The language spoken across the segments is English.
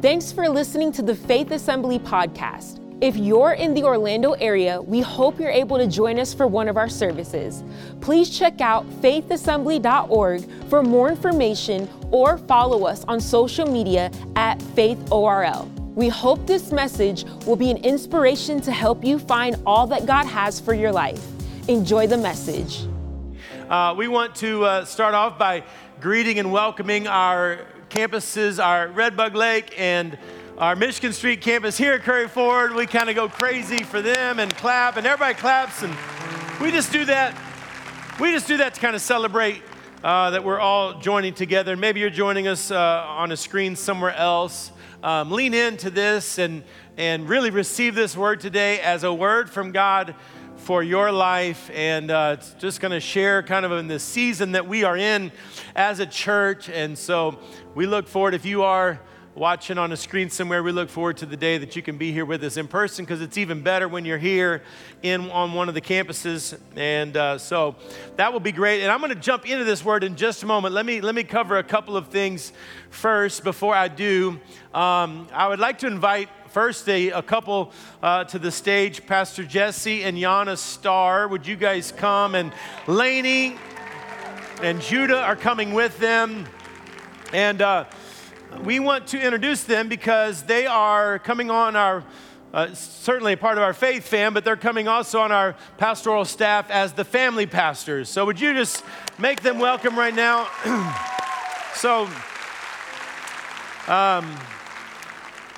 Thanks for listening to the Faith Assembly podcast. If you're in the Orlando area, we hope you're able to join us for one of our services. Please check out faithassembly.org for more information or follow us on social media at faithorl. We hope this message will be an inspiration to help you find all that God has for your life. Enjoy the message. Uh, we want to uh, start off by greeting and welcoming our campuses, our Redbug Lake and our Michigan Street campus here at Curry Ford. We kind of go crazy for them and clap, and everybody claps, and we just do that. We just do that to kind of celebrate uh, that we're all joining together. Maybe you're joining us uh, on a screen somewhere else. Um, lean into this and, and really receive this word today as a word from God for your life. And uh, it's just going to share kind of in the season that we are in as a church. And so we look forward, if you are watching on a screen somewhere, we look forward to the day that you can be here with us in person because it's even better when you're here in on one of the campuses. And uh, so that will be great. And I'm going to jump into this word in just a moment. Let me let me cover a couple of things first before I do. Um, I would like to invite first a, a couple uh, to the stage, Pastor Jesse and Yana Starr. Would you guys come? And Laney and Judah are coming with them. And uh, we want to introduce them because they are coming on our, uh, certainly a part of our faith fam, but they're coming also on our pastoral staff as the family pastors. So would you just make them welcome right now? so, um,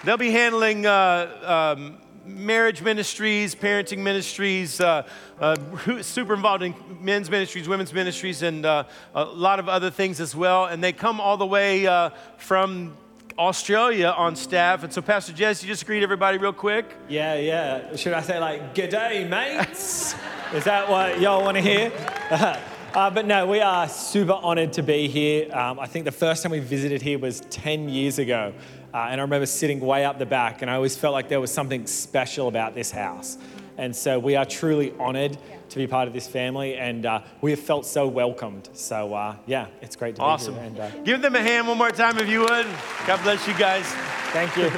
they'll be handling uh, um, marriage ministries, parenting ministries, uh, uh, super involved in men's ministries, women's ministries, and uh, a lot of other things as well. And they come all the way uh, from Australia on staff. And so, Pastor Jesse, you just greet everybody real quick. Yeah, yeah. Should I say, like, g'day, mates? Is that what y'all want to hear? Uh, but no, we are super honored to be here. Um, I think the first time we visited here was 10 years ago. Uh, and I remember sitting way up the back, and I always felt like there was something special about this house. And so we are truly honored to be part of this family, and uh, we have felt so welcomed. So, uh, yeah, it's great to awesome. be here. Awesome. And, uh, Give them a hand one more time if you would. God bless you guys. Thank you.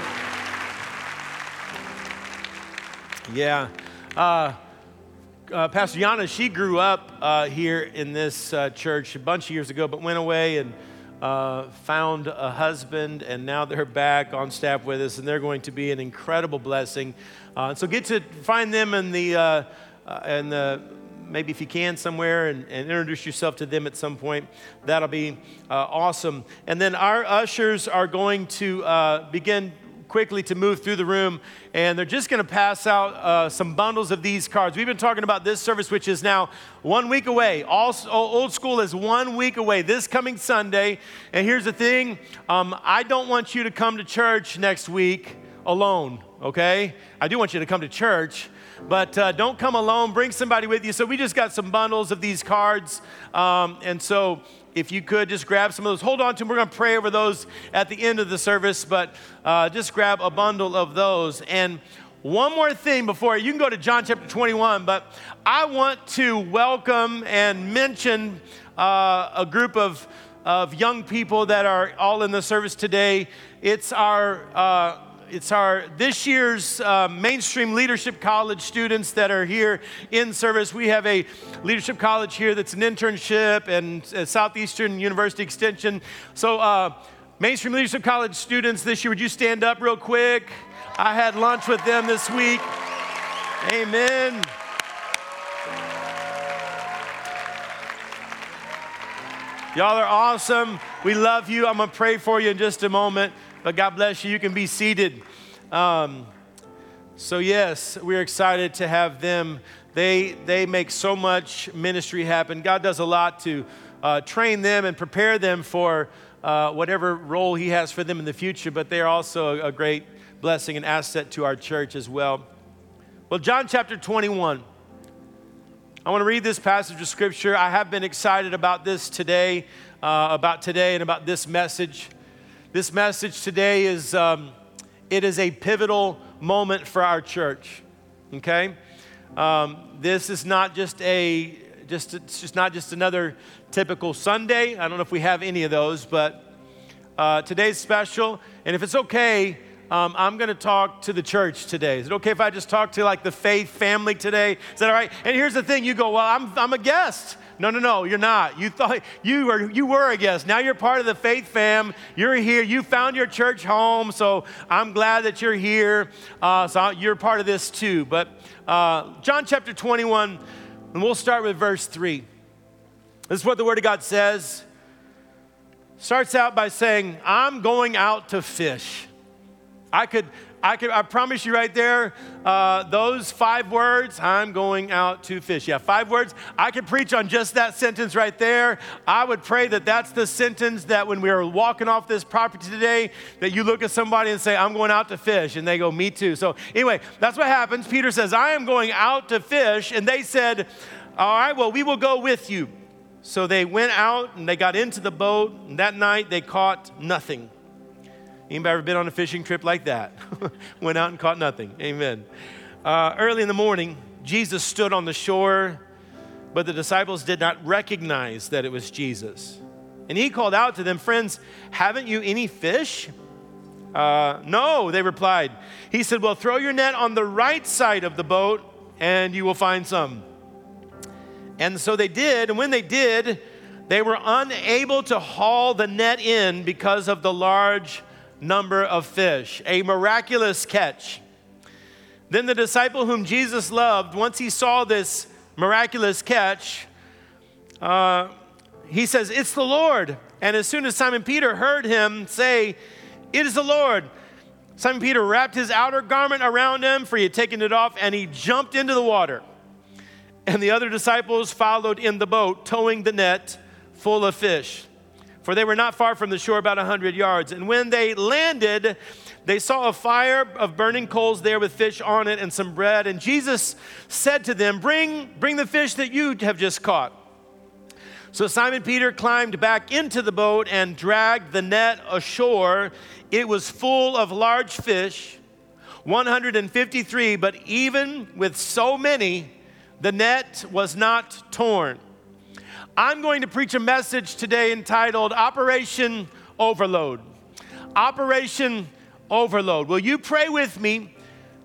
yeah. Uh, uh, Pastor Yana, she grew up uh, here in this uh, church a bunch of years ago, but went away and uh, found a husband, and now they're back on staff with us, and they're going to be an incredible blessing. Uh, so get to find them in the, uh, uh, in the maybe if you can somewhere and, and, introduce yourself to them at some point. That'll be uh, awesome. And then our ushers are going to begin quickly to move through the room, and they're just going to pass out uh, some bundles of these cards. We've been talking about this service, which is now one week away. All, old school is one week away, this coming Sunday. And here's the thing um, I don't want you to come to church next week alone, okay? I do want you to come to church but uh, don't come alone. Bring somebody with you. So we just got some bundles of these cards. Um, and so if you could just grab some of those, hold on to them. We're going to pray over those at the end of the service, but uh, just grab a bundle of those. And one more thing before you can go to John chapter 21, but I want to welcome and mention uh, a group of, of young people that are all in the service today. It's our uh, it's our this year's uh, mainstream leadership college students that are here in service. We have a leadership college here that's an internship and Southeastern University Extension. So, uh, mainstream leadership college students this year, would you stand up real quick? I had lunch with them this week. Amen. Y'all are awesome. We love you. I'm going to pray for you in just a moment. But God bless you. You can be seated. Um, so, yes, we're excited to have them. They, they make so much ministry happen. God does a lot to uh, train them and prepare them for uh, whatever role He has for them in the future, but they are also a, great blessing and asset to our church as well. Well, John chapter 21. I want to read this passage of scripture. I have been excited about this today, uh, about today, and about this message. This message today is um, it is a pivotal moment for our church. Okay, um, this is not just a just it's just not just another typical Sunday. I don't know if we have any of those, but Uh, today's special, and if it's okay, um, I'm going to talk to the church today. Is it okay if I just talk to like the faith family today? Is that all right? And here's the thing: you go, well, I'm I'm a guest. No, no, no, you're not. You thought you were you were a guest. Now you're part of the faith fam. You're here. You found your church home. So I'm glad that you're here. Uh, so you're part of this too. But uh, John chapter 21, and we'll start with verse three. This is what the Word of God says. Starts out by saying, "I'm going out to fish." I could I, can, I promise you right there, uh, those five words, I'm going out to fish. Yeah, five words. I could preach on just that sentence right there. I would pray that that's the sentence that when we are walking off this property today, that you look at somebody and say, I'm going out to fish. And they go, Me too. So, anyway, that's what happens. Peter says, I am going out to fish. And they said, All right, well, we will go with you. So they went out and they got into the boat. And that night they caught nothing. Anybody ever been on a fishing trip like that? Went out and caught nothing. Amen. Uh, early in the morning, Jesus stood on the shore, but the disciples did not recognize that it was Jesus. And he called out to them, Friends, haven't you any fish? Uh, no, they replied. He said, Well, throw your net on the right side of the boat, and you will find some. And so they did, and when they did, they were unable to haul the net in because of the large number of fish, a miraculous catch. Then the disciple whom Jesus loved, once he saw this miraculous catch, uh, he says, It's the Lord. And as soon as Simon Peter heard him say, It is the Lord, Simon Peter wrapped his outer garment around him, for he had taken it off, and he jumped into the water. And the other disciples followed in the boat, towing the net full of fish for they were not far from the shore, about a hundred yards. And when they landed, they saw a fire of burning coals there with fish on it and some bread. And Jesus said to them, Bring, bring the fish that you have just caught. So Simon Peter climbed back into the boat and dragged the net ashore. It was full of large fish, 153, but even with so many, the net was not torn. I'm going to preach a message today entitled Operation Overload. Operation Overload. Will you pray with me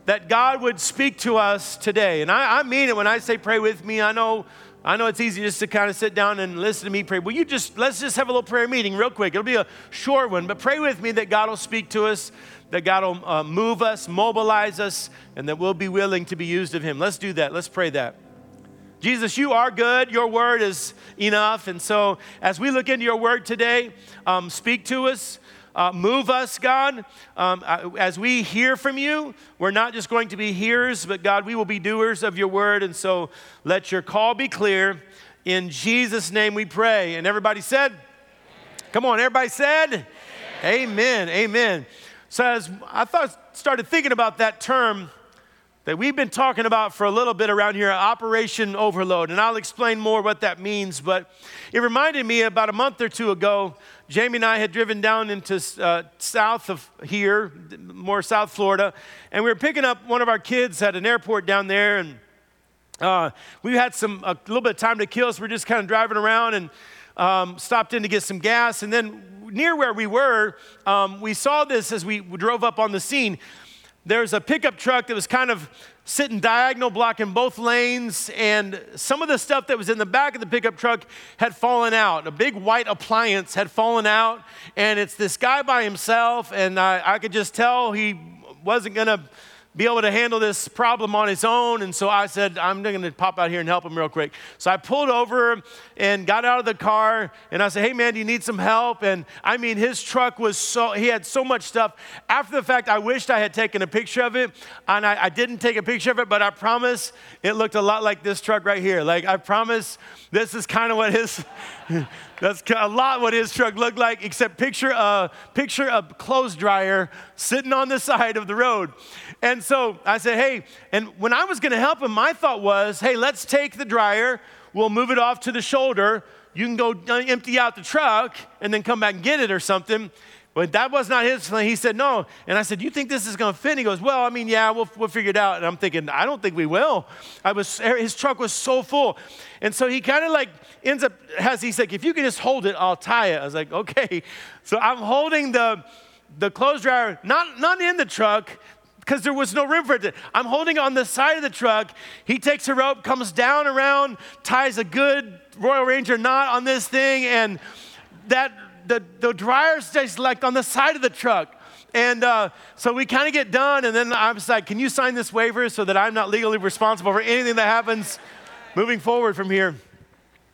that God would speak to us today? And I, I mean it when I say pray with me. I know. I know it's easy just to kind of sit down and listen to me pray. Will you just, let's just have a little prayer meeting real quick. It'll be a short one, but pray with me that God will speak to us, that God will uh, move us, mobilize us, and that we'll be willing to be used of Him. Let's do that. Let's pray that. Jesus, you are good. Your word is enough. And so, as we look into your word today, um, speak to us. Uh, move us, God. Um, uh, as we hear from you, we're not just going to be hearers, but God, we will be doers of your word. And so let your call be clear. In Jesus' name we pray. And everybody said, Come on, everybody said, Amen. Amen. Amen. So as I thought, started thinking about that term, that we've been talking about for a little bit around here Operation Overload. And I'll explain more what that means. But it reminded me about a month or two ago, Jamie and I had driven down into uh, south of here, more South Florida, and we were picking up one of our kids at an airport down there. And uh, we had some a little bit of time to kill, so we're just kind of driving around and um, stopped in to get some gas. And then near where we were, um, we saw this as we drove up on the scene there's a pickup truck that was kind of sitting diagonal, blocking both lanes, and some of the stuff that was in the back of the pickup truck had fallen out. A big white appliance had fallen out, and it's this guy by himself, and I, I could just tell he wasn't going to be able to handle this problem on his own. And so I said, I'm going to pop out here and help him real quick. So I pulled over and got out of the car and I said, Hey, man, do you need some help? And I mean, his truck was so, he had so much stuff. After the fact, I wished I had taken a picture of it. And I, I didn't take a picture of it, but I promise it looked a lot like this truck right here. Like, I promise this is kind of what his. That's a lot what his truck looked like, except picture a picture a clothes dryer sitting on the side of the road. And so I said, hey, and when I was gonna help him, my thought was, hey, let's take the dryer, we'll move it off to the shoulder. You can go uh, empty out the truck and then come back and get it or something. But that was not his plan. He said, no. And I said, you think this is going to fit? And he goes, well, I mean, yeah, we'll, we'll figure it out. And I'm thinking, I don't think we will. I was, his truck was so full. And so he kind of like ends up, has, he's like, if you can just hold it, I'll tie it. I was like, okay. So I'm holding the, the clothes dryer, not, not in the truck, because there was no room for it. I'm holding on the side of the truck. He takes a rope, comes down around, ties a good Royal Ranger knot on this thing, and that the, the dryer's just like on the side of the truck. And uh, so we kind of get done, and then I was like, Can you sign this waiver so that I'm not legally responsible for anything that happens moving forward from here?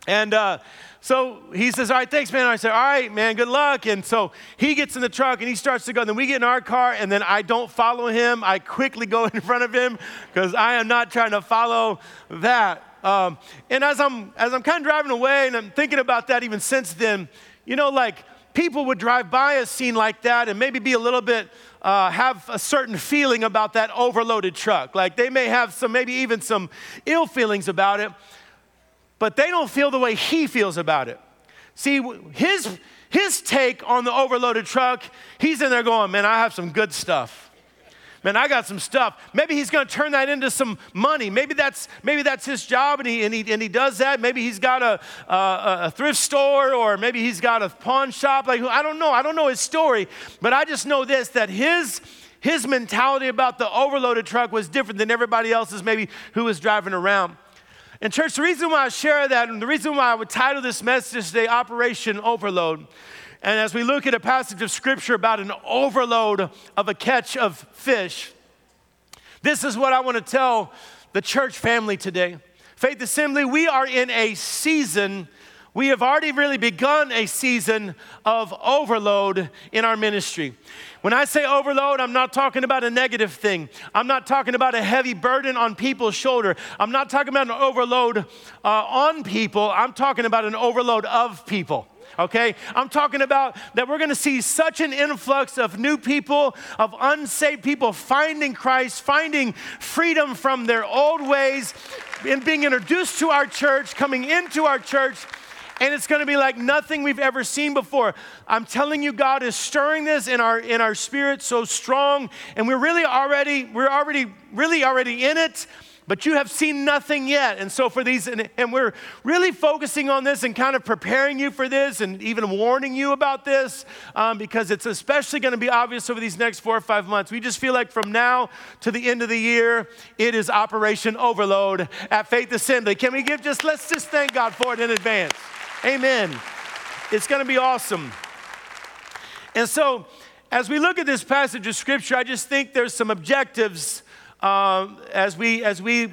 And uh, so he says, All right, thanks, man. I said, All right, man, good luck. And so he gets in the truck and he starts to go. And then we get in our car, and then I don't follow him. I quickly go in front of him because I am not trying to follow that. Um, and as I'm, as I'm kind of driving away and I'm thinking about that even since then, you know, like people would drive by a scene like that and maybe be a little bit, uh, have a certain feeling about that overloaded truck. Like they may have some, maybe even some ill feelings about it, but they don't feel the way he feels about it. See, his, his take on the overloaded truck, he's in there going, man, I have some good stuff man, I got some stuff. Maybe he's going to turn that into some money. Maybe that's, maybe that's his job and he, and, he, and he does that. Maybe he's got a, a, a thrift store or maybe he's got a pawn shop. Like, I don't know. I don't know his story, but I just know this that his, his mentality about the overloaded truck was different than everybody else's, maybe who was driving around. And, church, the reason why I share that and the reason why I would title this message today Operation Overload and as we look at a passage of scripture about an overload of a catch of fish, this is what I want to tell the church family today. Faith Assembly, we are in a season, we have already really begun a season of overload in our ministry. When I say overload, I'm not talking about a negative thing. I'm not talking about a heavy burden on people's shoulder. I'm not talking about an overload uh, on people. I'm talking about an overload of people okay? I'm talking about that we're gonna see such an influx of new people, of unsaved people finding Christ, finding freedom from their old ways, and being introduced to our church, coming into our church. And it's gonna be like nothing we've ever seen before. I'm telling you, God is stirring this in our in our spirit so strong, and we're really already, we're already, really already in it but you have seen nothing yet. And so, for these, and, and, we're really focusing on this and kind of preparing you for this and even warning you about this um, because it's especially going to be obvious over these next four or five months. We just feel like from now to the end of the year, it is Operation Overload at Faith Assembly. Can we give just, let's just thank God for it in advance. Amen. It's going to be awesome. And so, as we look at this passage of scripture, I just think there's some objectives um, as we as we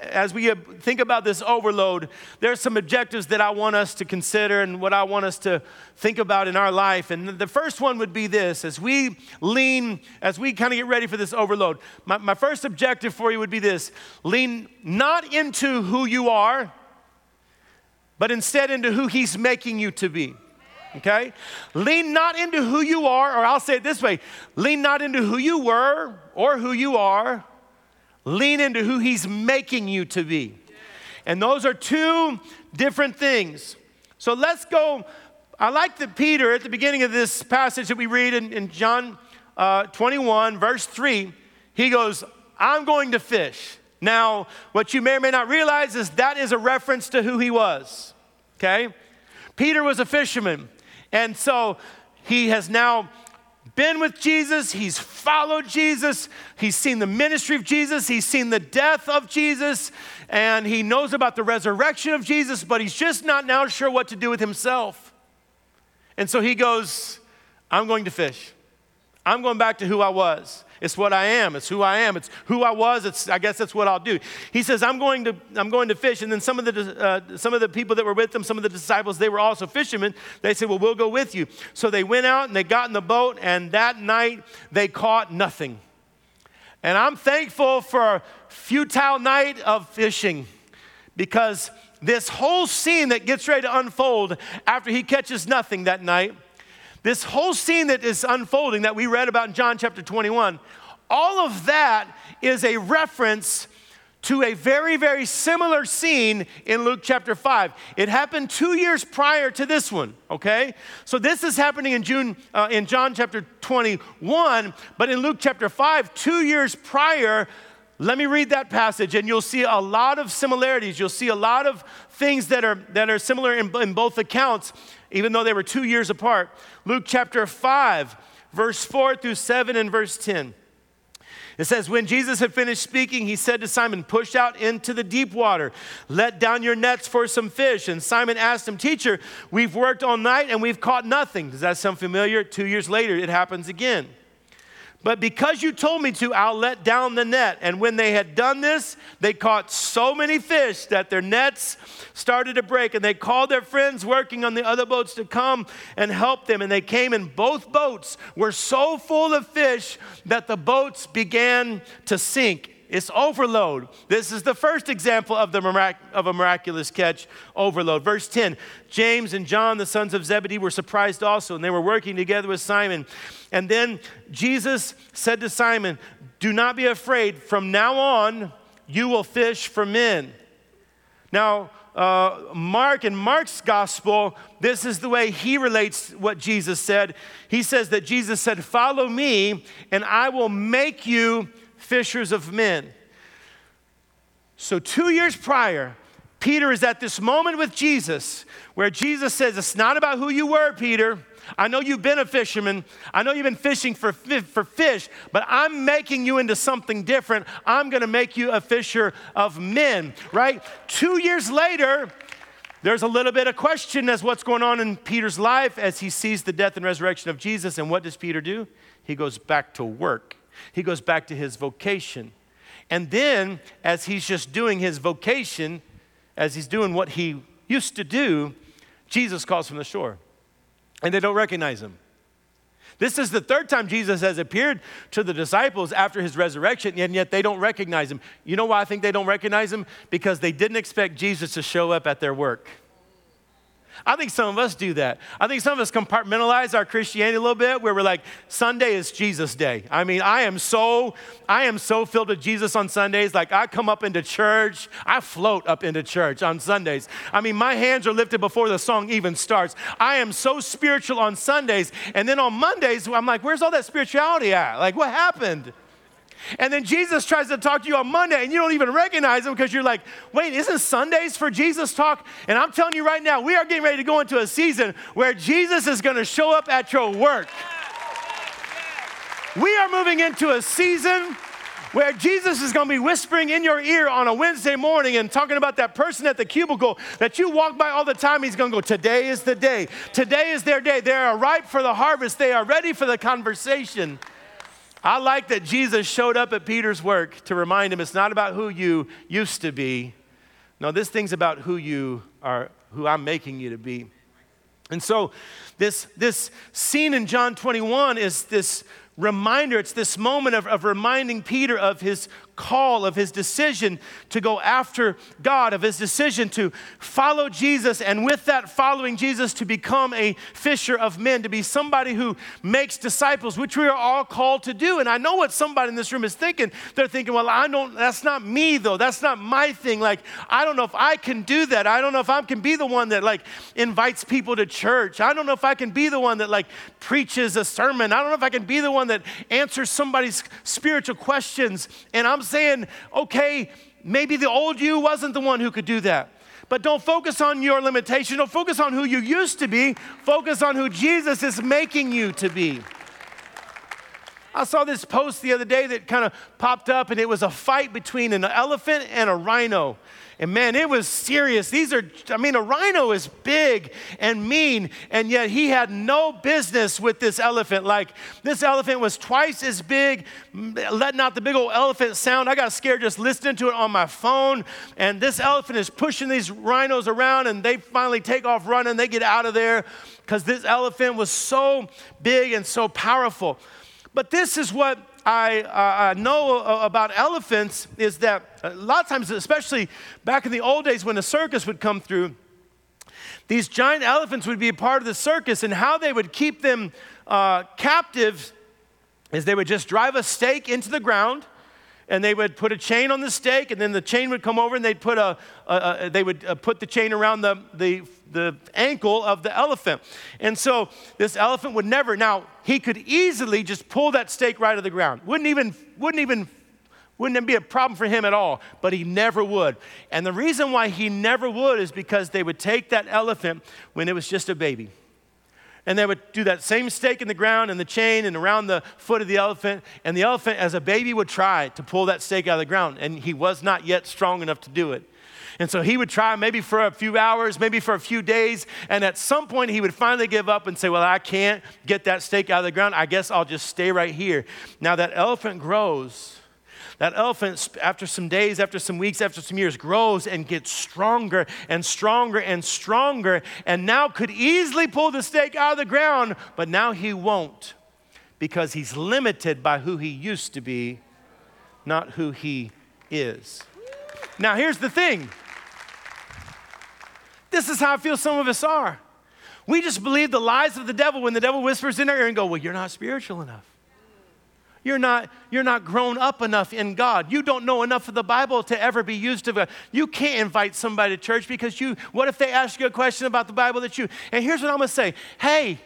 as we think about this overload, there's some objectives that I want us to consider and what I want us to think about in our life. And the first one would be this as we lean, as we kind of get ready for this overload, my, my first objective for you would be this lean not into who you are, but instead into who He's making you to be. Okay? Lean not into who you are, or I'll say it this way lean not into who you were or who you are Lean into who He's making you to be. And those are two different things. So let's go. I like that Peter, at the beginning of this passage that we read in, in John uh, 21, verse 3, he goes, I'm going to fish. Now, what you may or may not realize is that is a reference to who he was. Okay? Peter was a fisherman. And so he has now been with Jesus, he's followed Jesus, he's seen the ministry of Jesus, he's seen the death of Jesus, and he knows about the resurrection of Jesus, but he's just not now sure what to do with himself. And so he goes, I'm going to fish. I'm going back to who I was. It's what I am. It's who I am. It's who I was. It's, I guess that's what I'll do. He says, I'm going to, I'm going to fish. And then some of, the, uh, some of the people that were with them, some of the disciples, they were also fishermen. They said, Well, we'll go with you. So they went out and they got in the boat, and that night they caught nothing. And I'm thankful for a futile night of fishing because this whole scene that gets ready to unfold after he catches nothing that night this whole scene that is unfolding that we read about in John chapter 21, all of that is a reference to a very, very similar scene in Luke chapter 5. It happened two years prior to this one, okay? So this is happening in, June, uh, in John chapter 21, but in Luke chapter 5, two years prior, let me read that passage and you'll see a lot of similarities. You'll see a lot of things that are, that are similar in, in both accounts, even though they were two years apart. Luke chapter 5, verse 4 through 7 and verse 10. It says, When Jesus had finished speaking, he said to Simon, Push out into the deep water, let down your nets for some fish. And Simon asked him, Teacher, we've worked all night and we've caught nothing. Does that sound familiar? Two years later, it happens again. But because you told me to, I'll let down the net. And when they had done this, they caught so many fish that their nets started to break. And they called their friends working on the other boats to come and help them. And they came, and both boats were so full of fish that the boats began to sink. It's overload. This is the first example of, the mirac- of a miraculous catch overload. Verse 10 James and John, the sons of Zebedee, were surprised also, and they were working together with Simon. And then Jesus said to Simon, Do not be afraid. From now on, you will fish for men. Now, uh, Mark, in Mark's gospel, this is the way he relates what Jesus said. He says that Jesus said, Follow me, and I will make you fishers of men. So, two years prior, Peter is at this moment with Jesus where Jesus says, It's not about who you were, Peter. I know you've been a fisherman. I know you've been fishing for, for fish, but I'm making you into something different. I'm going to make you a fisher of men, right? Two years later, there's a little bit of question as what's going on in Peter's life as he sees the death and resurrection of Jesus. And what does Peter do? He goes back to work. He goes back to his vocation. And then, as he's just doing his vocation, as he's doing what he used to do, Jesus calls from the shore. And they don't recognize him. This is the third time Jesus has appeared to the disciples after his resurrection, and yet they don't recognize him. You know why I think they don't recognize him? Because they didn't expect Jesus to show up at their work. I think some of us do that. I think some of us compartmentalize our Christianity a little bit where we're like, Sunday is Jesus Day. I mean, I am so, I am so filled with Jesus on Sundays. Like I come up into church, I float up into church on Sundays. I mean, my hands are lifted before the song even starts. I am so spiritual on Sundays. And then on Mondays, I'm like, where's all that spirituality at? Like, what happened? And then Jesus tries to talk to you on Monday and you don't even recognize him because you're like, wait, isn't Sundays for Jesus talk? And I'm telling you right now, we are getting ready to go into a season where Jesus is going to show up at your work. We are moving into a season where Jesus is going to be whispering in your ear on a Wednesday morning and talking about that person at the cubicle that you walk by all the time. He's going to go, Today is the day. Today is their day. They are ripe for the harvest. They are ready for the conversation. I like that Jesus showed up at Peter's work to remind him it's not about who you used to be. No, this thing's about who you are, who I'm making you to be. And so this, this scene in John 21 is this reminder, it's this moment of, of reminding Peter of his call, of his decision to go after God, of his decision to follow Jesus, and with that, following Jesus, to become a fisher of men, to be somebody who makes disciples, which we are all called to do. And I know what somebody in this room is thinking. They're thinking, well, I don't, that's not me though. That's not my thing. Like, I don't know if I can do that. I don't know if I can be the one that like invites people to church. I don't know if I can be the one that like preaches a sermon. I don't know if I can be the one that answers somebody's spiritual questions. And I'm saying, okay, maybe the old you wasn't the one who could do that. But don't focus on your limitation. Don't focus on who you used to be. Focus on who Jesus is making you to be. I saw this post the other day that kind of popped up, and it was a fight between an elephant and a rhino. And man, it was serious. These are, I mean, a rhino is big and mean, and yet he had no business with this elephant. Like, this elephant was twice as big, letting out the big old elephant sound. I got scared just listening to it on my phone. And this elephant is pushing these rhinos around, and they finally take off running. They get out of there because this elephant was so big and so powerful. But this is what I uh, know about elephants is that a lot of times, especially back in the old days when a circus would come through, these giant elephants would be a part of the circus, and how they would keep them uh, captive is they would just drive a stake into the ground and they would put a chain on the stake, and then the chain would come over, and they'd put a, a, a they would uh, put the chain around the, the, the ankle of the elephant. And so this elephant would never. Now he could easily just pull that stake right out of the ground. Wouldn't even wouldn't even wouldn't be a problem for him at all, but he never would. And the reason why he never would is because they would take that elephant when it was just a baby and they would do that same stake in the ground and the chain and around the foot of the elephant. And the elephant, as a baby, would try to pull that stake out of the ground, and he was not yet strong enough to do it. And so he would try maybe for a few hours, maybe for a few days, and at some point he would finally give up and say, Well, I can't get that stake out of the ground. I guess I'll just stay right here. Now that elephant grows that elephant, after some days, after some weeks, after some years, grows and gets stronger and stronger and stronger, and now could easily pull the stake out of the ground, but now he won't because he's limited by who he used to be, not who he is. Now, here's the thing this is how I feel some of us are. We just believe the lies of the devil when the devil whispers in our ear and go, Well, you're not spiritual enough. You're not, you're not grown up enough in God. You don't know enough of the Bible to ever be used to God. You can't invite somebody to church because you, what if they ask you a question about the Bible that you, and here's what I'm gonna say hey,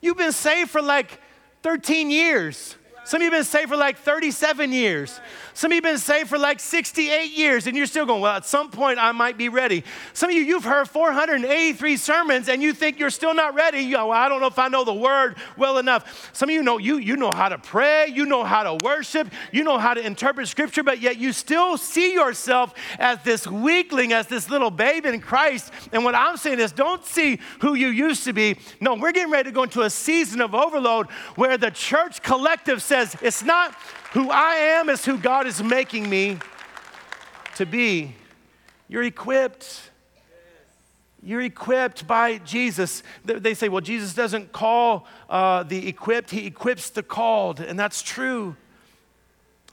you've been saved for like 13 years. Some of you have been saved for like 37 years. Some of you have been saved for like 68 years, and you're still going, Well, at some point I might be ready. Some of you, you've heard 483 sermons and you think you're still not ready. You go, well, I don't know if I know the word well enough. Some of you know you, you know how to pray, you know how to worship, you know how to interpret scripture, but yet you still see yourself as this weakling, as this little babe in Christ. And what I'm saying is, don't see who you used to be. No, we're getting ready to go into a season of overload where the church collective says, says, It's not who I am, it's who God is making me to be. You're equipped. You're equipped by Jesus. They say, well, Jesus doesn't call uh, the equipped, he equips the called. And that's true.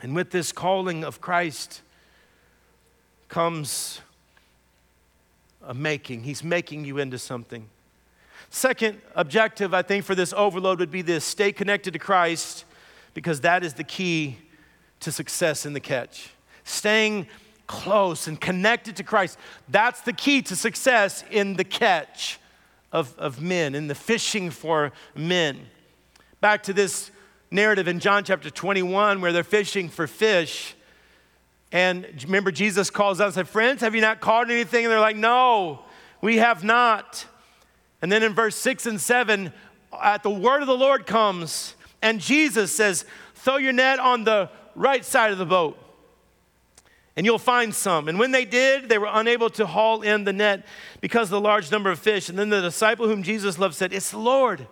And with this calling of Christ comes a making. He's making you into something. Second objective, I think, for this overload would be this stay connected to Christ because that is the key to success in the catch. Staying close and connected to Christ, that's the key to success in the catch of, of men, in the fishing for men. Back to this narrative in John chapter 21 where they're fishing for fish. And remember, Jesus calls out and said, Friends, have you not caught anything? And they're like, No, we have not. And then in verse 6 and 7, at the word of the Lord comes, and Jesus says, Throw your net on the right side of the boat and you'll find some. And when they did, they were unable to haul in the net because of the large number of fish. And then the disciple whom Jesus loved said, It's the Lord.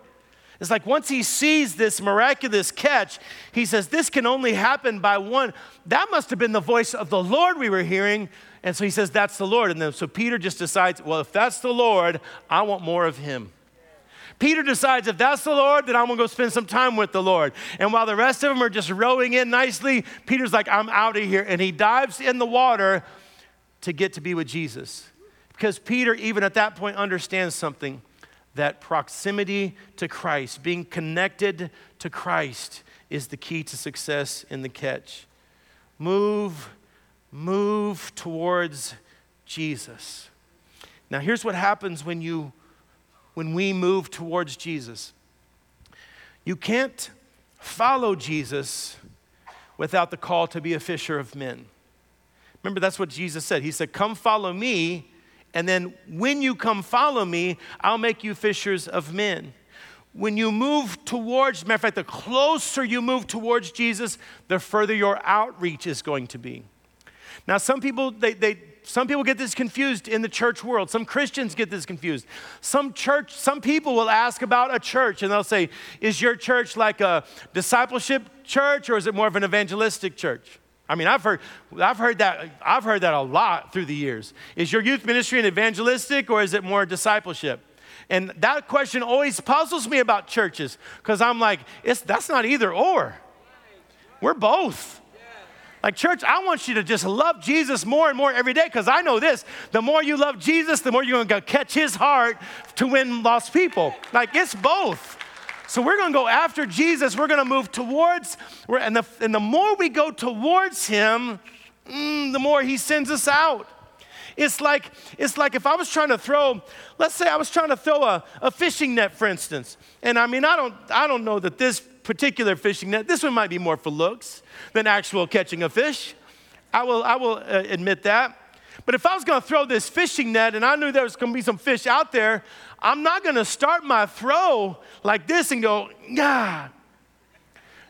It's like once he sees this miraculous catch, he says, This can only happen by one. That must have been the voice of the Lord we were hearing. And so he says, That's the Lord. And then so Peter just decides, Well, if that's the Lord, I want more of him. Peter decides if that's the Lord, then I'm gonna go spend some time with the Lord. And while the rest of them are just rowing in nicely, Peter's like, I'm out of here. And he dives in the water to get to be with Jesus. Because Peter, even at that point, understands something that proximity to Christ, being connected to Christ, is the key to success in the catch. Move, move towards Jesus. Now, here's what happens when you when we move towards Jesus. You can't follow Jesus without the call to be a fisher of men. Remember, that's what Jesus said. He said, Come follow me, and then when you come follow me, I'll make you fishers of men. When you move towards, matter of fact, the closer you move towards Jesus, the further your outreach is going to be. Now, some people, they, they, some people get this confused in the church world. Some Christians get this confused. Some church, some people will ask about a church and they'll say, Is your church like a discipleship church or is it more of an evangelistic church? I mean, I've heard, I've heard that, I've heard that a lot through the years. Is your youth ministry an evangelistic or is it more discipleship? And that question always puzzles me about churches because I'm like, it's, that's not either or. We're both. Like, church, I want you to just love Jesus more and more every day because I know this the more you love Jesus, the more you're going to catch his heart to win lost people. Like, it's both. So we're going to go after Jesus. We're going to move towards, and the, and the more we go towards him, mm, the more he sends us out. It's like, it's like if I was trying to throw, let's say I was trying to throw a, a fishing net, for instance. And I mean, I don't, I don't know that this particular fishing net, this one might be more for looks than actual catching a fish. I will, I will uh, admit that. But if I was to throw this fishing net and I knew there was to be some fish out there, I'm not to start my throw like this and go, yeah.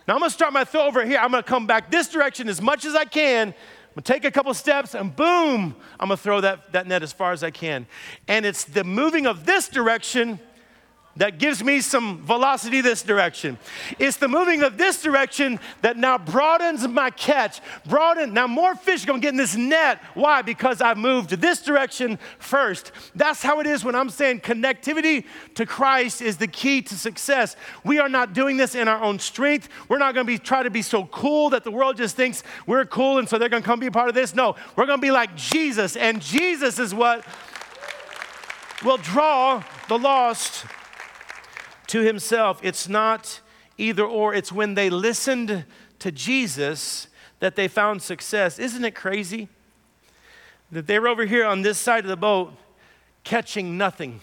Now I'm to start my throw over here. I'm to come back this direction as much as I can. I'm to take a couple steps and boom, I'm to throw that, that net as far as I can. And it's the moving of this direction that gives me some velocity this direction. It's the moving of this direction that now broadens my catch. Broaden, now more fish are gonna get in this net. Why? Because I've moved this direction first. That's how it is when I'm saying connectivity to Christ is the key to success. We are not doing this in our own strength. We're not gonna be try to be so cool that the world just thinks we're cool and so they're gonna come be a part of this. No, we're gonna be like Jesus, and Jesus is what will draw the lost to himself. It's not either or, it's when they listened to Jesus that they found success. Isn't it crazy? That they were over here on this side of the boat catching nothing.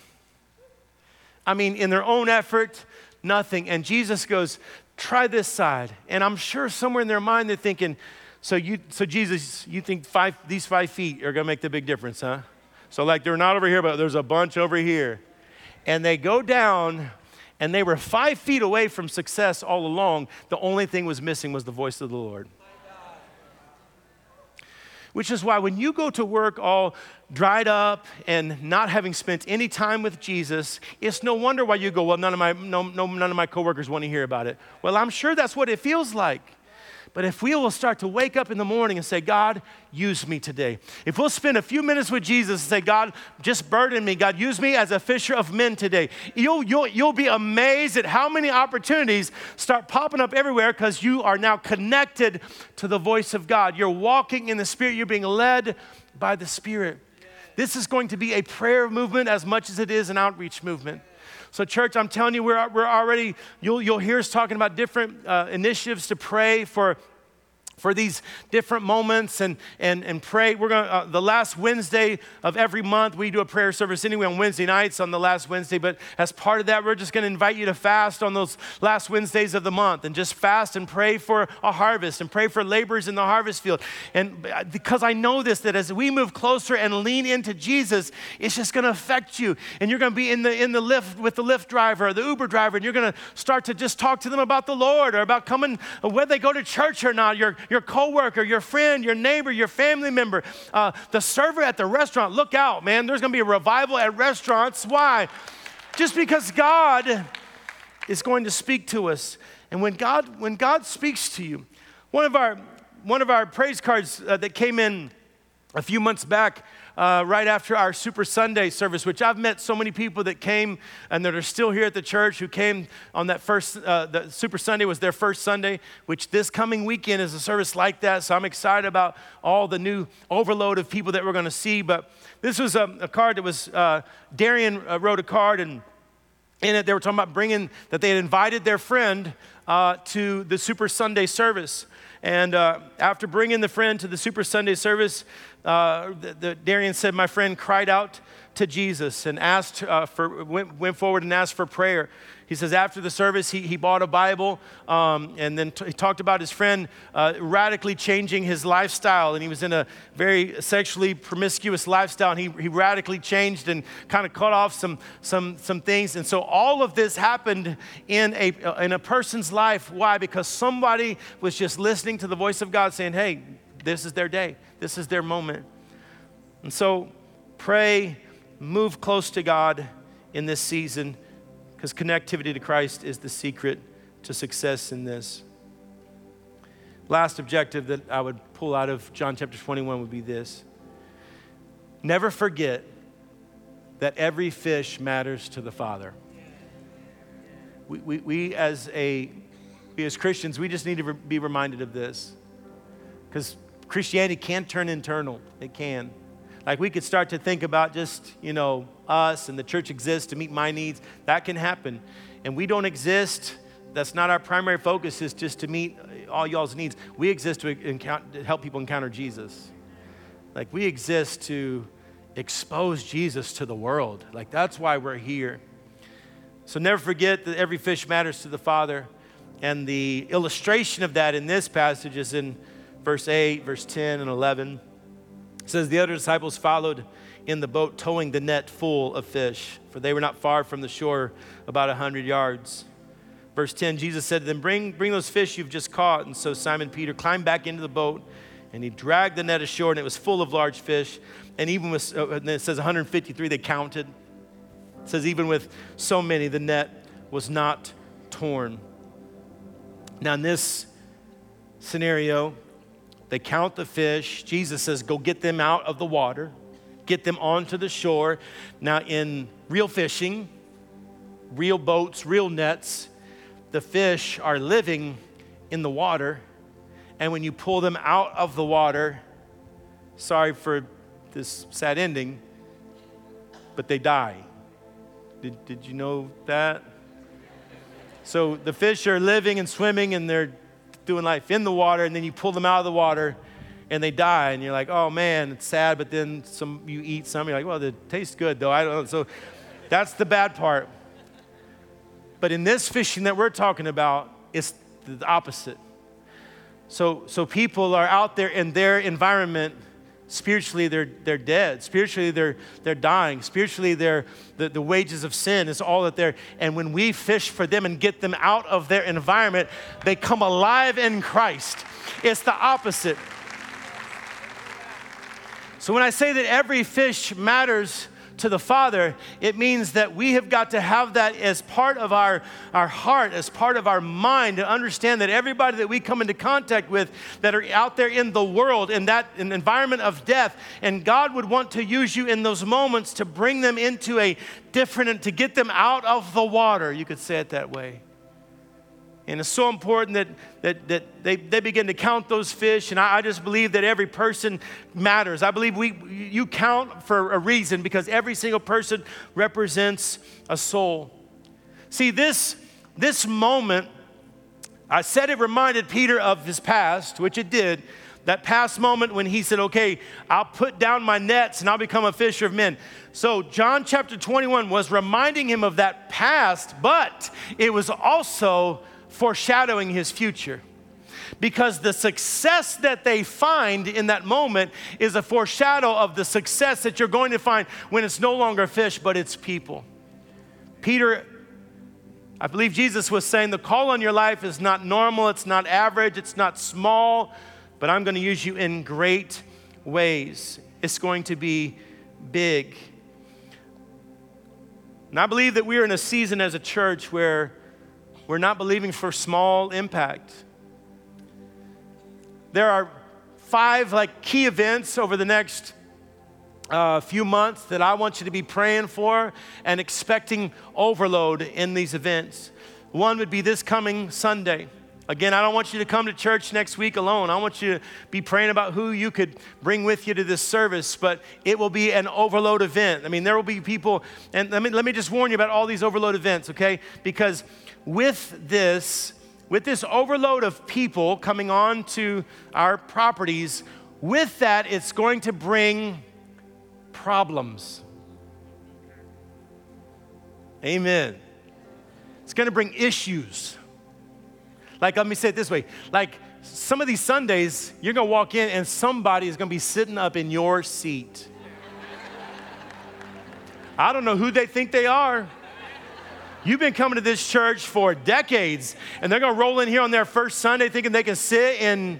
I mean, in their own effort, nothing. And Jesus goes, try this side. And I'm sure somewhere in their mind they're thinking, so you so Jesus, you think five these five feet are gonna make the big difference, huh? So like they're not over here, but there's a bunch over here. And they go down and they were five feet away from success all along. The only thing was missing was the voice of the Lord. Which is why when you go to work all dried up and not having spent any time with Jesus, it's no wonder why you go, well, none of my, no, no, none of my coworkers want to hear about it. Well, I'm sure that's what it feels like. But if we will start to wake up in the morning and say, God, use me today. If we'll spend a few minutes with Jesus and say, God, just burden me. God, use me as a fisher of men today. You'll, you'll, you'll be amazed at how many opportunities start popping up everywhere because you are now connected to the voice of God. You're walking in the Spirit, you're being led by the Spirit. This is going to be a prayer movement as much as it is an outreach movement. So, church, I'm telling you, we're, we're already, you'll, you'll hear us talking about different uh, initiatives to pray for for these different moments and, and, and pray. We're going to, uh, the last Wednesday of every month, we do a prayer service anyway on Wednesday nights on the last Wednesday. But as part of that, we're just going to invite you to fast on those last Wednesdays of the month and just fast and pray for a harvest and pray for laborers in the harvest field. And uh, because I know this, that as we move closer and lean into Jesus, it's just going to affect you. And you're going to be in the, in the Lyft with the Lyft driver or the Uber driver, and you're going to start to just talk to them about the Lord or about coming, whether they go to church or not. You're, your coworker, your friend, your neighbor, your family member, uh, the server at the restaurant. Look out, man. There's going to be a revival at restaurants. Why? Just because God is going to speak to us. And when God, when God speaks to you, one of our, one of our praise cards uh, that came in a few months back uh, right after our Super Sunday service, which I've met so many people that came and that are still here at the church who came on that first, uh, the Super Sunday was their first Sunday, which this coming weekend is a service like that. So I'm excited about all the new overload of people that we're going to see. But this was a, a card that was, uh, Darian uh, wrote a card and in it they were talking about bringing, that they had invited their friend uh, to the Super Sunday service. And uh, after bringing the friend to the Super Sunday service, uh, the, the, Darian said, My friend cried out to Jesus and asked uh, for, went, went forward and asked for prayer. He says after the service, he, he bought a Bible um, and then t- he talked about his friend uh, radically changing his lifestyle. And he was in a very sexually promiscuous lifestyle. And he, he radically changed and kind of cut off some, some, some things. And so all of this happened in a, in a person's life. Why? Because somebody was just listening to the voice of God saying, hey, this is their day, this is their moment. And so pray, move close to God in this season because connectivity to Christ is the secret to success in this. Last objective that I would pull out of John chapter 21 would be this Never forget that every fish matters to the Father. We, we, we, as, a, we as Christians, we just need to re- be reminded of this. Because Christianity can turn internal, it can. Like we could start to think about just, you know, us and the church exists to meet my needs. That can happen. and we don't exist. That's not our primary focus, is just to meet all y'all's needs. We exist to, encounter, to help people encounter Jesus. Like, we exist to expose Jesus to the world. Like, that's why we're here. So, never forget that every fish matters to the Father. And the illustration of that in this passage is in verse 8, verse 10, and 11. It says, The other disciples followed in the boat, towing the net full of fish, for they were not far from the shore, about a hundred yards. Verse 10, Jesus said to them, bring, bring those fish you've just caught. And so Simon Peter climbed back into the boat and he dragged the net ashore, and it was full of large fish. And even with, uh, and it says 153, they counted. It says, even with so many, the net was not torn. Now, in this scenario, they count the fish. Jesus says, Go get them out of the water, get them onto the shore. Now, in real fishing, real boats, real nets, the fish are living in the water. And when you pull them out of the water, sorry for this sad ending, but they die. Did, did you know that? So the fish are living and swimming and they're doing life in the water, and then you pull them out of the water and they die, and you're like, oh man, it's sad, but then some you eat some, you're like, well, it tastes good though. I don't know. So that's the bad part. But in this fishing that we're talking about, it's the opposite. So, so people are out there in their environment Spiritually, they're, they're dead. Spiritually, they're, they're dying. Spiritually, they're, the, the wages of sin is all that they're. And when we fish for them and get them out of their environment, they come alive in Christ. It's the opposite. So when I say that every fish matters, to the Father, it means that we have got to have that as part of our, our heart, as part of our mind, to understand that everybody that we come into contact with that are out there in the world, in that environment of death, and God would want to use you in those moments to bring them into a different, and to get them out of the water. You could say it that way. And it's so important that, that, that they, they begin to count those fish. And I, I, just believe that every person matters. I believe we, you count for a reason because every single person represents a soul. See, this, this moment, I said it reminded Peter of his past, which it did. That past moment when he said, Okay, I'll put down my nets and I'll become a fisher of men. So, John chapter 21 was reminding him of that past, but it was also foreshadowing his future. Because the success that they find in that moment is a foreshadow of the success that you're going to find when it's no longer fish, but it's people. Peter, I believe Jesus was saying the call on your life is not normal, it's not average, it's not small, but I'm going to use you in great ways. It's going to be big. And I believe that we're in a season as a church where we're not believing for small impact. There are five like key events over the next uh, few months that I want you to be praying for and expecting overload in these events. One would be this coming Sunday. Again, I don't want you to come to church next week alone. I want you to be praying about who you could bring with you to this service, but it will be an overload event. I mean, there will be people, and let me, let me just warn you about all these overload events, okay? Because with this, with this overload of people coming on to our properties, with that, it's going to bring problems. Amen. It's going to bring issues. Like, let me say it this way like, some of these Sundays, you're going to walk in and somebody is going to be sitting up in your seat. I don't know who they think they are. You've been coming to this church for decades, and they're going to roll in here on their first Sunday thinking they can sit and.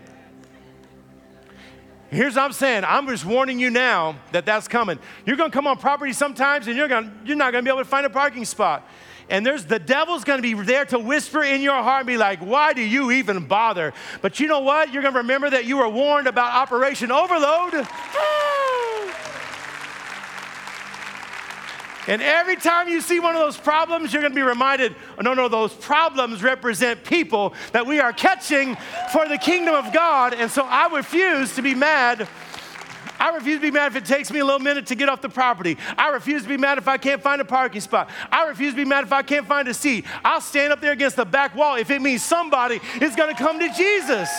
Here's what I'm saying. I'm just warning you now that that's coming. You're going to come on property sometimes, and you're, going you're not going to be able to find a parking spot. And there's the devil's going to be there to whisper in your heart and be like, "Why do you even bother?" But you know what? You're going to remember that you were warned about Operation Overload. And every time you see one of those problems, you're going to be reminded oh, no, no, those problems represent people that we are catching for the kingdom of God. And so I refuse to be mad. I I refuse to be mad if it takes me a little minute to get off the property. I refuse to be mad if I can't find a parking spot. I refuse to be mad if I can't find a seat. I'll stand up there against the back wall if it means somebody is going to come to Jesus.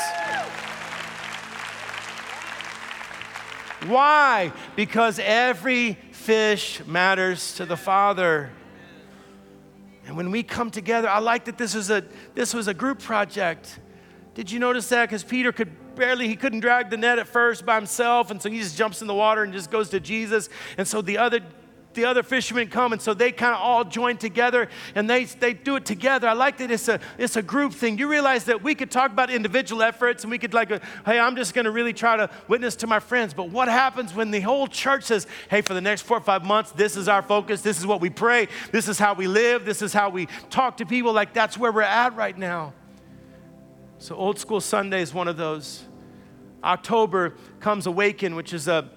Why? Because every fish matters to the Father. And when we come together, I like that this was a this was a group project. Did you notice that? Because Peter could barely, he couldn't drag the net at first by himself, and so he just jumps in the water and just goes to Jesus. And so the other the other fishermen come, and so they kind of all join together and they, they do it together. I like that it's a, it's a group thing. You realize that we could talk about individual efforts and we could, like, uh, hey, I'm just going to really try to witness to my friends. But what happens when the whole church says, hey, for the next four or five months, this is our focus, this is what we pray, this is how we live, this is how we talk to people? Like, that's where we're at right now. So, Old School Sunday is one of those. October comes Awaken, which is a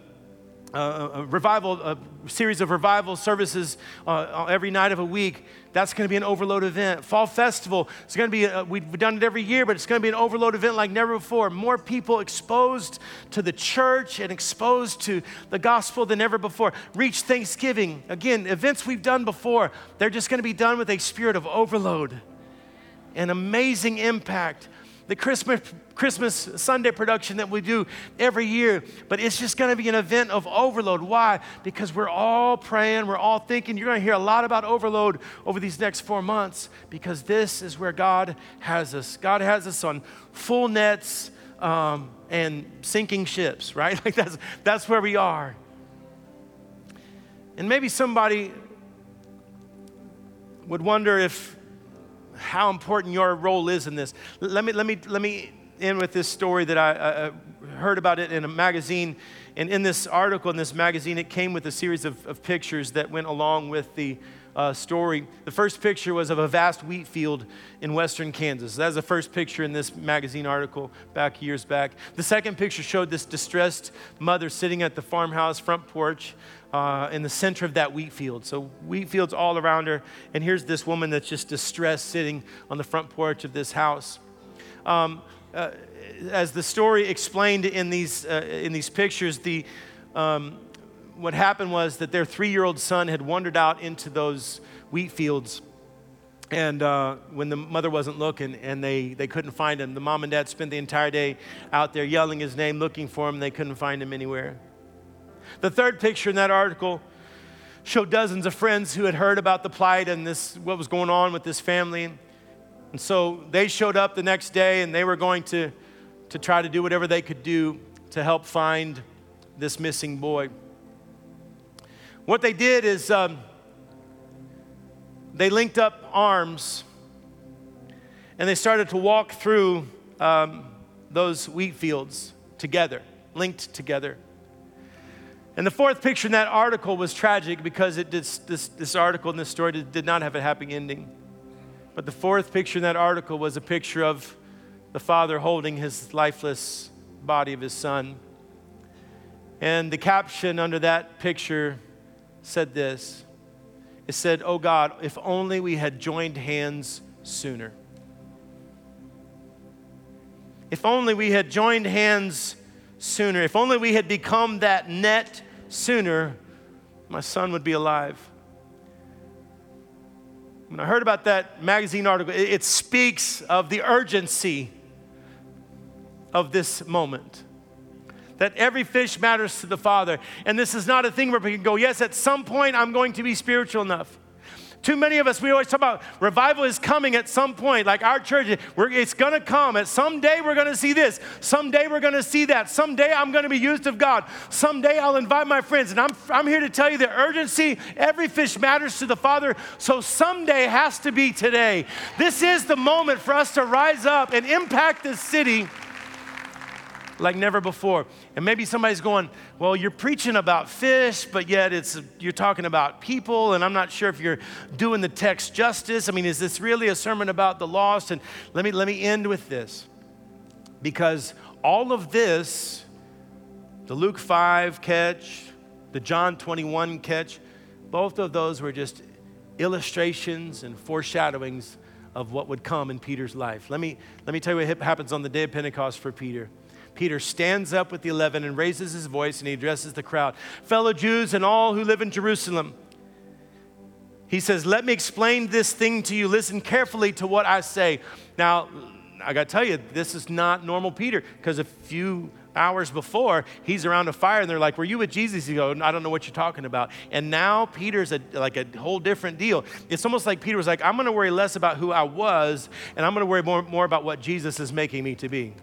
a revival, a series of revival services uh, every night of a week. That's going to be an overload event. Fall Festival, it's going to be, a, we've done it every year, but it's going to be an overload event like never before. More people exposed to the church and exposed to the gospel than ever before. Reach Thanksgiving, again, events we've done before, they're just going to be done with a spirit of overload and amazing impact the Christmas, Christmas Sunday production that we do every year, but it's just going to be an event of overload. Why? Because we're all praying, we're all thinking. You're going to hear a lot about overload over these next four months because this is where God has us. God has us on full nets um, and sinking ships, right? Like that's, that's where we are. And maybe somebody would wonder if how important your role is in this. Let me, let me, let me end with this story that I, heard about it in a magazine. And in this article, in this magazine, it came with a series of, of pictures that went along with the uh, story. The first picture was of a vast wheat field in western Kansas. That was the first picture in this magazine article back years back. The second picture showed this distressed mother sitting at the farmhouse front porch uh, in the center of that wheat field. So, wheat fields all around her. And here's this woman that's just distressed sitting on the front porch of this house. Um, uh, as the story explained in these, uh, in these pictures, the, um, what happened was that their three year old son had wandered out into those wheat fields. And uh, when the mother wasn't looking and they, they couldn't find him, the mom and dad spent the entire day out there yelling his name, looking for him. They couldn't find him anywhere. The third picture in that article showed dozens of friends who had heard about the plight and this, what was going on with this family. And so they showed up the next day and they were going to, to try to do whatever they could do to help find this missing boy. What they did is um, they linked up arms and they started to walk through um, those wheat fields together, linked together. And the fourth picture in that article was tragic because it did, this, this article in this story did, did not have a happy ending. But the fourth picture in that article was a picture of the father holding his lifeless body of his son. And the caption under that picture said this it said, Oh God, if only we had joined hands sooner. If only we had joined hands sooner. If only we had become that net sooner, my son would be alive. When I heard about that magazine article, it, speaks of the urgency of this moment that every fish matters to the Father. And this is not a thing where we can go, yes, at some point I'm going to be spiritual enough. Too many of us, we always talk about revival is coming at some point. Like our church, it's going to come. At some day, we're going to see this. Someday, we're going to see that. Someday, I'm going to be used of God. Someday, I'll invite my friends. And I'm, I'm here to tell you the urgency, every fish matters to the Father. So someday has to be today. This is the moment for us to rise up and impact this city like never before. And maybe somebody's going, Well, you're preaching about fish, but yet it's you're talking about people, and I'm not sure if you're doing the text justice. I mean, is this really a sermon about the lost? And let me let me end with this. Because all of this, the Luke 5 catch, the John 21 catch, both of those were just illustrations and foreshadowings of what would come in Peter's life. Let me, let me tell you what happens on the day of Pentecost for Peter. Peter stands up with the eleven and raises his voice and he addresses the crowd Fellow Jews and all who live in Jerusalem, he says, Let me explain this thing to you. Listen carefully to what I say. Now, I got to tell you, this is not normal Peter because a few hours before, he's around a fire and they're like, Were you with Jesus? He goes, I don't know what you're talking about. And now Peter's a, like a whole different deal. It's almost like Peter was like, I'm going to worry less about who I was and I'm going to worry more, more about what Jesus is making me to be.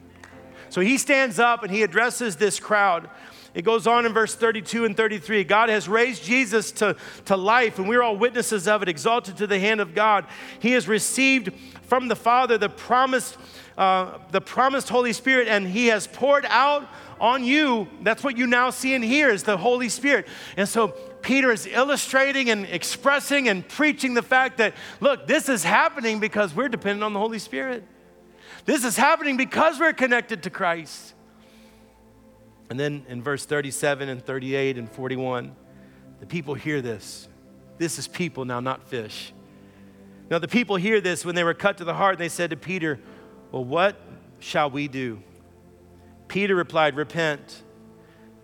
So he stands up and he addresses this crowd. It goes on in verse 32 and 33. God has raised Jesus to, to life, and we're all witnesses of it, exalted to the hand of God. He has received from the Father the promised, uh, the promised Holy Spirit, and He has poured out on you. That's what you now see and hear is the Holy Spirit. And so Peter is illustrating and expressing and preaching the fact that, look, this is happening because we're dependent on the Holy Spirit. This is happening because we're connected to Christ. And then in verse 37 and 38 and 41, the people hear this. This is people now, not fish. Now, the people hear this when they were cut to the heart, and they said to Peter, Well, what shall we do? Peter replied, Repent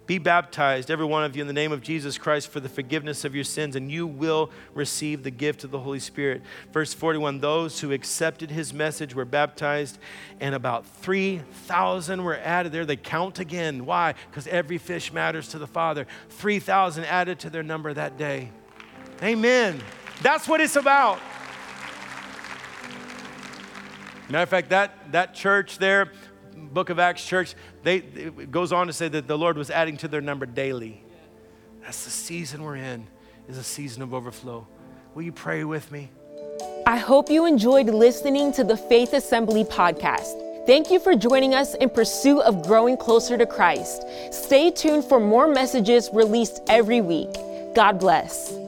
be baptized, every one of you, in the name of Jesus Christ for the forgiveness of your sins, and you will receive the gift of the Holy Spirit. Verse 41 Those who accepted his message were baptized, and about 3,000 were added there. They count again. Why? Because every fish matters to the Father. 3,000 added to their number that day. Amen. That's what it's about. Matter of fact, that, that church there, book of Acts church, they, it goes on to say that the Lord was adding to their number daily. That's the season we're in, is a season of overflow. Will you pray with me? I hope you enjoyed listening to the Faith Assembly podcast. Thank you for joining us in pursuit of growing closer to Christ. Stay tuned for more messages released every week. God bless.